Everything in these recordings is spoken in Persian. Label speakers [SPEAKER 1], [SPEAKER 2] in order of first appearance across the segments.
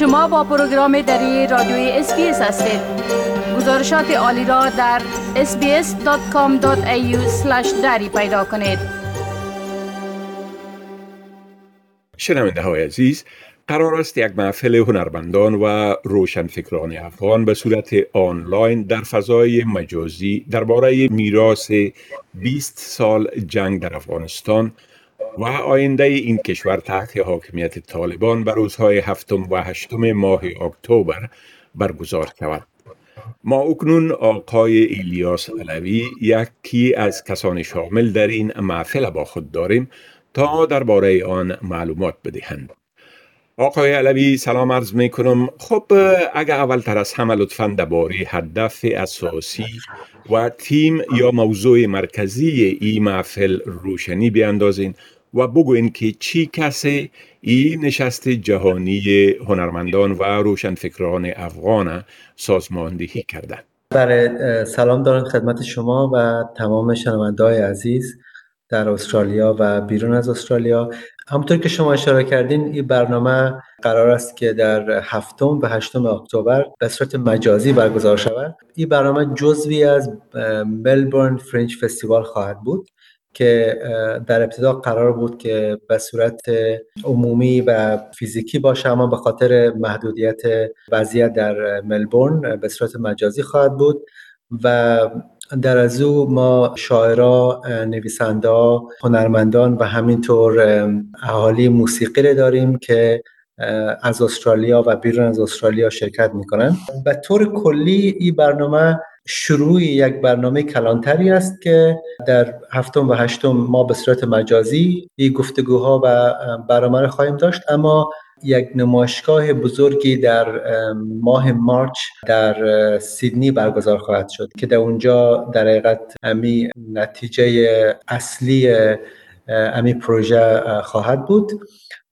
[SPEAKER 1] شما با پروگرام دری رادیوی SBS هستید. گزارشات عالی را در sbs.com.au دری پیدا کنید.
[SPEAKER 2] شنونده های عزیز قرار است یک محفل هنرمندان و روشنفکران افغان به صورت آنلاین در فضای مجازی درباره میراث 20 سال جنگ در افغانستان و آینده این کشور تحت حاکمیت طالبان به روزهای هفتم و هشتم ماه اکتبر برگزار شود. ما اکنون آقای ایلیاس علوی یکی از کسان شامل در این محفل با خود داریم تا درباره آن معلومات بدهند. آقای علوی سلام عرض می کنم خب اگر اول تر از همه لطفا درباره هدف اساسی و تیم یا موضوع مرکزی این محفل روشنی بیاندازین و بگوین که چی کسی این نشست جهانی هنرمندان و روشنفکران افغان سازماندهی کرده.
[SPEAKER 3] برای سلام دارم خدمت شما و تمام شنونده های عزیز در استرالیا و بیرون از استرالیا. همونطور که شما اشاره کردین این برنامه قرار است که در هفتم و هشتم اکتبر به صورت مجازی برگزار شود. این برنامه جزوی از ملبورن فرنچ فستیوال خواهد بود. که در ابتدا قرار بود که به صورت عمومی و فیزیکی باشه اما به خاطر محدودیت وضعیت در ملبورن به صورت مجازی خواهد بود و در از او ما شاعرا نویسنده هنرمندان و همینطور اهالی موسیقی رو داریم که از استرالیا و بیرون از استرالیا شرکت می‌کنن به طور کلی این برنامه شروع یک برنامه کلانتری است که در هفتم و هشتم ما به صورت مجازی این گفتگوها و برنامه خواهیم داشت. اما یک نمایشگاه بزرگی در ماه مارچ در سیدنی برگزار خواهد شد که در اونجا در حقیقت امی نتیجه اصلی امی پروژه خواهد بود.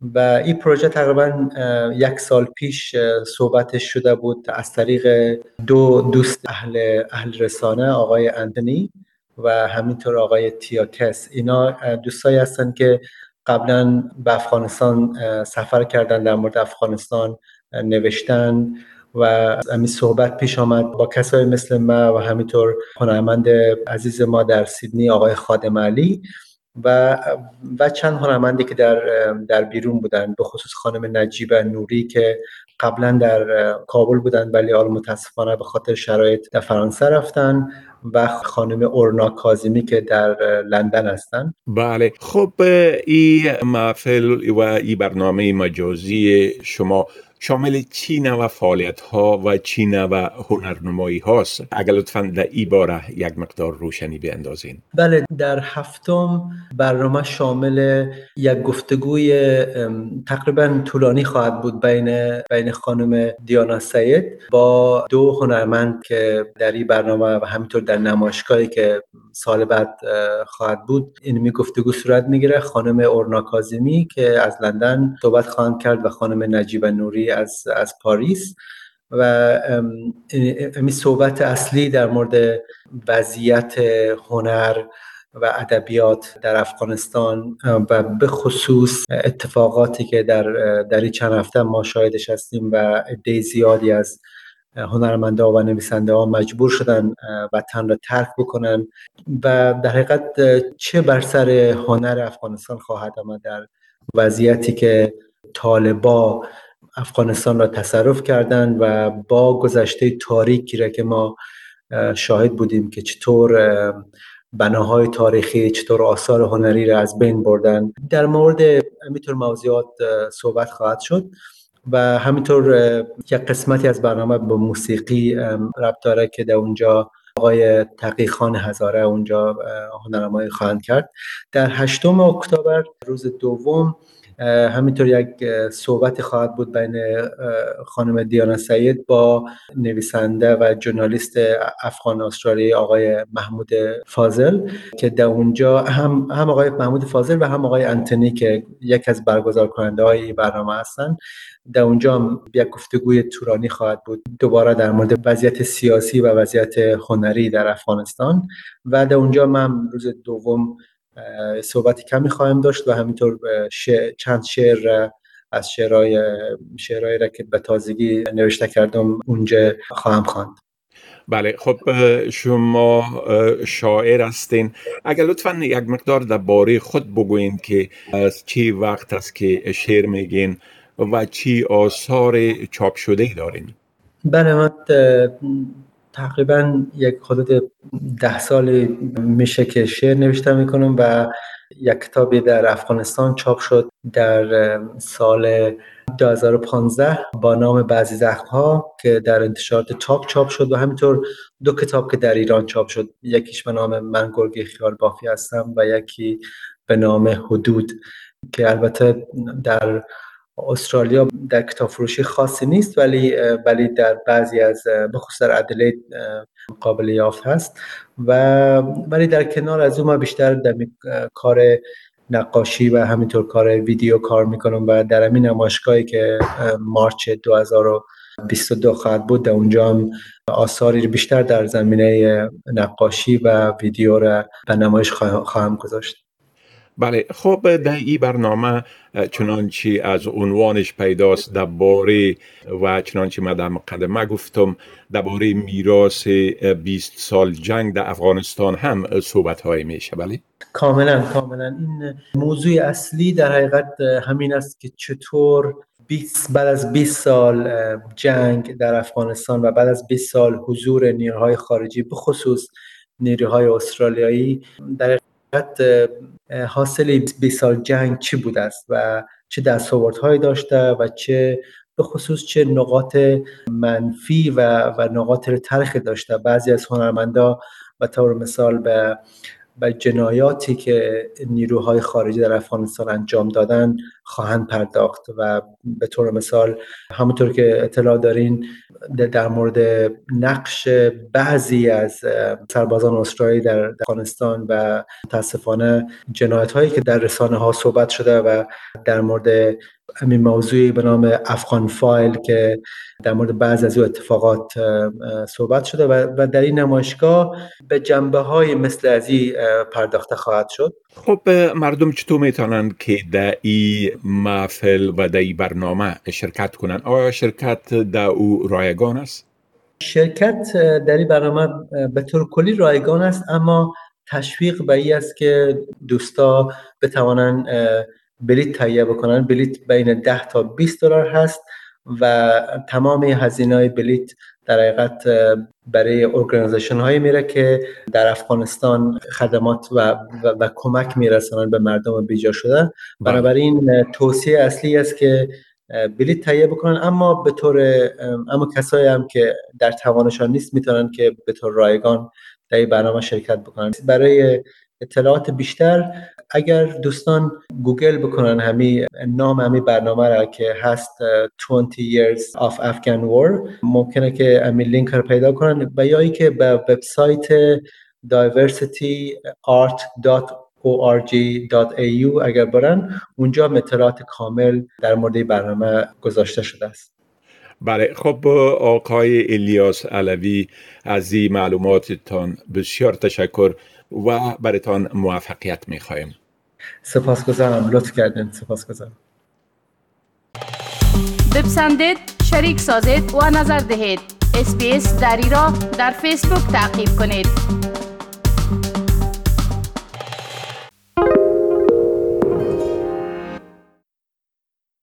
[SPEAKER 3] و این پروژه تقریبا یک سال پیش صحبتش شده بود از طریق دو دوست اهل, اهل رسانه آقای اندنی و همینطور آقای تیاکس اینا دوستایی هستن که قبلا به افغانستان سفر کردن در مورد افغانستان نوشتن و همین صحبت پیش آمد با کسایی مثل ما و همینطور هنرمند عزیز ما در سیدنی آقای خادم علی. و و چند هنرمندی که در در بیرون بودن به خصوص خانم نجیب نوری که قبلا در کابل بودن ولی حالا متاسفانه به خاطر شرایط در فرانسه رفتن و خانم اورنا کازمی که در لندن هستن.
[SPEAKER 2] بله. خب این محفل و این برنامه مجازی شما شامل چی نوع فعالیت ها و چی نوع هنرنمایی هاست؟ اگر لطفا در ای باره یک مقدار روشنی بیندازین
[SPEAKER 3] بله در هفتم برنامه شامل یک گفتگوی تقریبا طولانی خواهد بود بین بین خانم دیانا سید با دو هنرمند که در این برنامه و همینطور در نمایشگاهی که سال بعد خواهد بود این گفتگو صورت می‌گیره. خانم اورنا کاظمی که از لندن صحبت خواهند کرد و خانم نجیب نوری از, از پاریس و امی صحبت اصلی در مورد وضعیت هنر و ادبیات در افغانستان و به خصوص اتفاقاتی که در در این چند هفته ما شاهدش هستیم و عده زیادی از هنرمنده و نویسنده ها مجبور شدن وطن را ترک بکنن و در حقیقت چه بر سر هنر افغانستان خواهد آمد در وضعیتی که طالبا افغانستان را تصرف کردند و با گذشته تاریکی را که ما شاهد بودیم که چطور بناهای تاریخی چطور آثار هنری را از بین بردن. در مورد همینطور موضوعات صحبت خواهد شد و همینطور یک قسمتی از برنامه به موسیقی ربط داره که در اونجا آقای تقی خان هزاره اونجا هنرنمایی خواهند کرد. در هشتم اکتبر روز دوم همینطور یک صحبت خواهد بود بین خانم دیانا سعید با نویسنده و ژورنالیست افغان استرالیایی آقای محمود فاضل که در اونجا هم هم آقای محمود فاضل و هم آقای انتنی که یک از برگزار کننده های برنامه هستن. در اونجا هم یک گفتگوی تورانی خواهد بود دوباره در مورد وضعیت سیاسی و وضعیت هنری در افغانستان. و در اونجا من روز دوم صحبت کمی خواهیم داشت و همینطور چند شعر از شعرهای شعرهایی را که به تازگی نوشته کردم اونجا خواهم خواند.
[SPEAKER 2] بله خب شما شاعر هستین. اگر لطفا یک مقدار در باره خود بگوین که از چی وقت است که شعر میگین و چی آثار چاپ شده دارین.
[SPEAKER 3] بله من تقریبا یک حدود ده سال میشه که شعر نوشته می‌کنم و یک کتابی در افغانستان چاپ شد در سال 2015 با نام بعضی زخم ها که در انتشارات تاپ چاپ شد و همینطور دو کتاب که در ایران چاپ شد. یکیش به نام من گرگی خیال بافی هستم و یکی به نام حدود که البته در استرالیا در کتاب فروشی خاصی نیست ولی ولی در بعضی از بخصوص در ادلید قابل یافت هست. و ولی در کنار از اون بیشتر در کار نقاشی و همینطور کار ویدیو کار می‌کنم و در همین نمایشگاهی که مارچ 2022 خواهد بود در اونجا هم آثاری بیشتر در زمینه نقاشی و ویدیو را به نمایش خواهم گذاشت.
[SPEAKER 2] بله خب در این برنامه چنانچه از عنوانش پیداست درباره و چنانچه من در مقدمه گفتم درباره میراث 20 سال جنگ در افغانستان هم صحبت های میشه. بله؟
[SPEAKER 3] کاملا کاملا. این موضوع اصلی در حقیقت همین است که چطور 20 بعد از 20 سال جنگ در افغانستان و بعد از 20 سال حضور نیروهای خارجی به خصوص نیروهای استرالیایی در حاصل 20 سال جنگ چی بوده است و چه دستاوردهایی داشته و چه به خصوص چه نقاط منفی و, و نقاط تلخ داشته. بعضی از هنرمندا به طور مثال به و جنایاتی که نیروهای خارجی در افغانستان انجام دادن خواهند پرداخت و به طور مثال همونطور که اطلاع دارین در مورد نقش بعضی از سربازان استرالی در افغانستان و متاسفانه جنایت هایی که در رسانه ها صحبت شده و در مورد همین موضوعی به نام افغان فایل که در مورد بعض از او اتفاقات صحبت شده و در این نمایشگاه به جنبه های مثل از این پرداخته خواهد شد
[SPEAKER 2] خب مردم چطور می‌تونند که در این محفل و در این برنامه شرکت کنند آیا شرکت در او رایگان است؟
[SPEAKER 3] شرکت در این برنامه به طور کلی رایگان است اما تشویق به این است که دوستا بتوانند بلیت تهیه بکنن. بلیت بین 10 تا 20 دلار هست و تمام هزینه های بلیت در حقیقت برای ارگانیزیشن هایی میره که در افغانستان خدمات و, و, و کمک میرسانن به مردم بیجا شده بنابراین توصیه اصلی است که بلیت تهیه بکنن. اما به طور اما کسایی هم که در توانشان نیست می‌تونن که به طور رایگان در این برنامه شرکت بکنن. برای اطلاعات بیشتر. اگر دوستان گوگل بکنن همی نام همی برنامه را که هست 20 years of Afghan war ممکنه که همی لینک رو پیدا کنن. و یا که به وبسایت diversityart.org.au اگر برن اونجا اطلاعات کامل در مورد برنامه گذاشته شده است.
[SPEAKER 2] بله خب آقای الیاس علوی از این معلوماتتان بسیار تشکر و برتان موفقیت می‌خواهیم
[SPEAKER 3] سپاسگزارم. لطف کردین. سپاسگزارم.
[SPEAKER 1] بپسندید شریک سازید و نظر دهید. اسپیس دری را در فیسبوک تعقیب کنید.